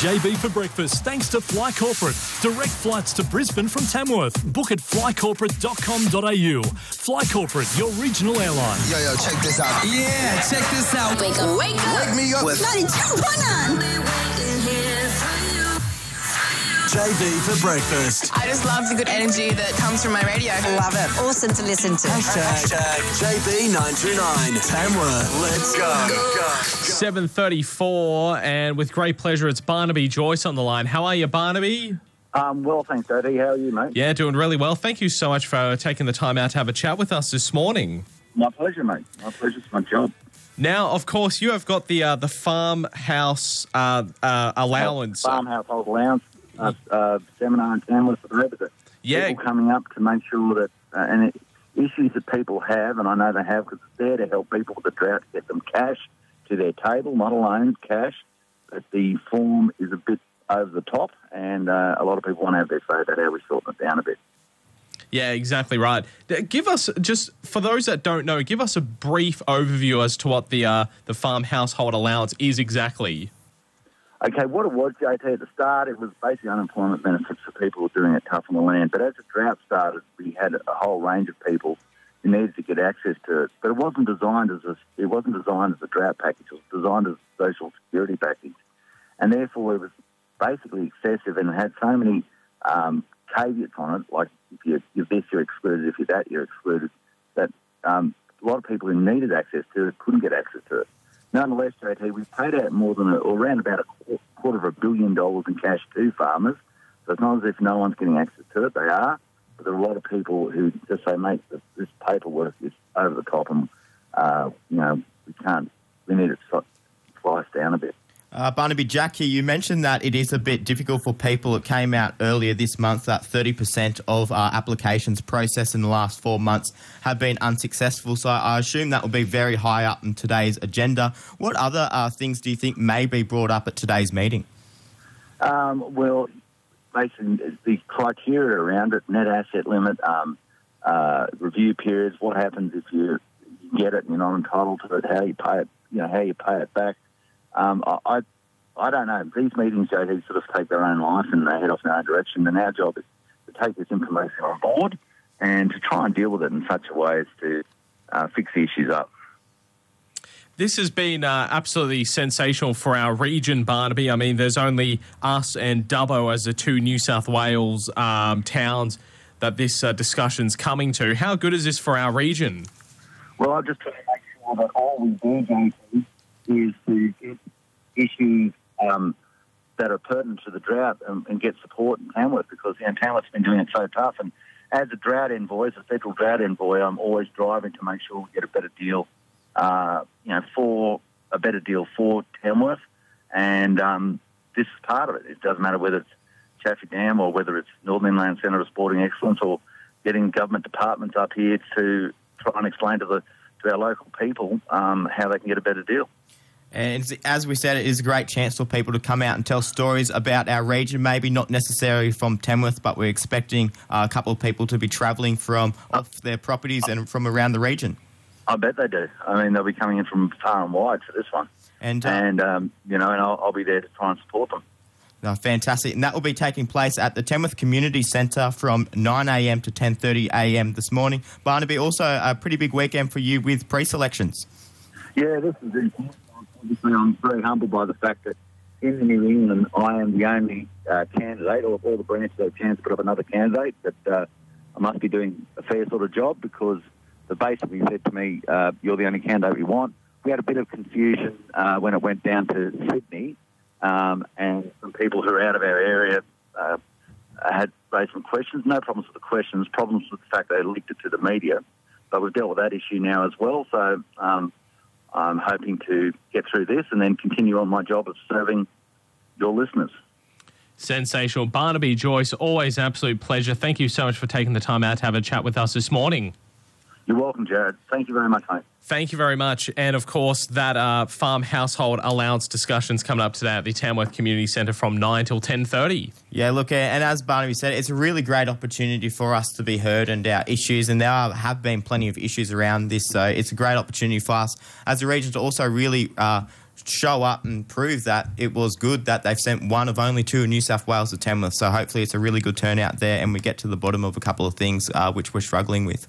JB for breakfast thanks to Fly Corporate. Direct flights to Brisbane from Tamworth. Book at flycorporate.com.au. Fly Corporate, your regional airline. Yo, yo, check this out. Yeah, check this out. Wake up, wake up. Wake me up with 92.9. JB for breakfast. I just love the good energy that comes from my radio. I love it. Awesome to listen to. Hashtag JB929. Tamworth, let's go. go. 7.34 and with great pleasure it's Barnaby Joyce on the line. How are you Barnaby? Um, well, thanks, Eddie. How are you, mate? Yeah, doing really well. Thank you so much for taking the time out to have a chat with us this morning. My pleasure, mate. My pleasure. It's my job. Now, of course, you have got the uh, the farmhouse uh, uh, allowance. Farm household allowance uh, uh, seminar in Tamworth but the Yeah. people coming up to make sure that uh, and it, issues that people have, and I know they have because it's there to help people with the drought to get them cash to their table, not alone cash. But the form is a bit over the top, and uh, a lot of people want to have their say about how we shorten it down a bit. Yeah, exactly right. Give us just for those that don't know, give us a brief overview as to what the uh, the farm household allowance is exactly. Okay, what it was, JT, at the start, it was basically unemployment benefits for people who were doing it tough on the land. But as the drought started, we had a whole range of people who needed to get access to it. But it wasn't designed as a, it wasn't designed as a drought package. It was designed as a social security package, and therefore it was basically excessive and had so many um, caveats on it. Like if you're, you're this, you're excluded. If you're that, you're excluded. That um, a lot of people who needed access to it couldn't get access to it. Nonetheless, JT, we paid out more than a, or around about a quarter of a billion dollars in cash to farmers. So it's not as if no one's getting access to it. They are, but there are a lot of people who just say, "Mate, this, paperwork is over the top, and uh, you know we can't. We need it to slice down a bit." Uh, Barnaby Jackie, you mentioned that it is a bit difficult for people. It came out earlier this month that 30% of uh, applications processed in the last four months have been unsuccessful. So I assume that will be very high up in today's agenda. What other uh, things do you think may be brought up at today's meeting? Um, well, basically, the criteria around it, net asset limit, um, uh, review periods, what happens if you, you get it and you're not entitled to it, how you pay it, you know, how you pay it back. Um, I, I, I don't know. These meetings, JD, sort of take their own life and they head off in their own direction. And our job is to take this information on board and to try and deal with it in such a way as to uh, fix the issues up. This has been uh, absolutely sensational for our region, Barnaby. I mean, there's only us and Dubbo as the two New South Wales um, towns that this uh, discussion's coming to. How good is this for our region? Well, I'm just trying to make sure that all we do, JT, is to get issues um, that are pertinent to the drought and, and get support in Tamworth because you know, Tamworth's been doing it so tough. And as a drought envoy, as a federal drought envoy, I'm always driving to make sure we get a better deal, uh, you know, for a better deal for Tamworth. And um, this is part of it. It doesn't matter whether it's Chaffey Dam or whether it's Northern Inland Centre of Sporting Excellence or getting government departments up here to try and explain to the to our local people um, how they can get a better deal. And as we said, it is a great chance for people to come out and tell stories about our region, maybe not necessarily from Tamworth, but we're expecting uh, a couple of people to be travelling from off their properties and from around the region. I bet they do. I mean, they'll be coming in from far and wide for this one, And, uh, and um, you know, and I'll, I'll be there to try and support them. No, fantastic. And that will be taking place at the Tamworth Community Centre from 9am to 10.30am this morning. Barnaby, also a pretty big weekend for you with pre-selections. Yeah, this is. Obviously, I'm very humbled by the fact that in the New England, I am the only uh, candidate, or all the branches have a chance to put up another candidate, but uh, I must be doing a fair sort of job because they basically said to me, uh, you're the only candidate we want. We had a bit of confusion uh, when it went down to Sydney, um, and some people who are out of our area uh, had raised some questions. No problems with the questions, problems with the fact they leaked it to the media. But we've dealt with that issue now as well. So um, I'm hoping to get through this and then continue on my job of serving your listeners. Sensational. Barnaby Joyce, always absolute pleasure. Thank you so much for taking the time out to have a chat with us this morning. You're welcome, Jared. Thank you very much, mate. Thank you very much. And of course, that uh, farm household allowance discussion's coming up today at the Tamworth Community Centre from 9 till 10.30. Yeah, look, uh, and as Barnaby said, it's a really great opportunity for us to be heard and our issues, and there are, have been plenty of issues around this, so it's a great opportunity for us as a region to also really uh, show up and prove that it was good that they've sent one of only two in New South Wales to Tamworth. So hopefully it's a really good turnout there and we get to the bottom of a couple of things uh, which we're struggling with.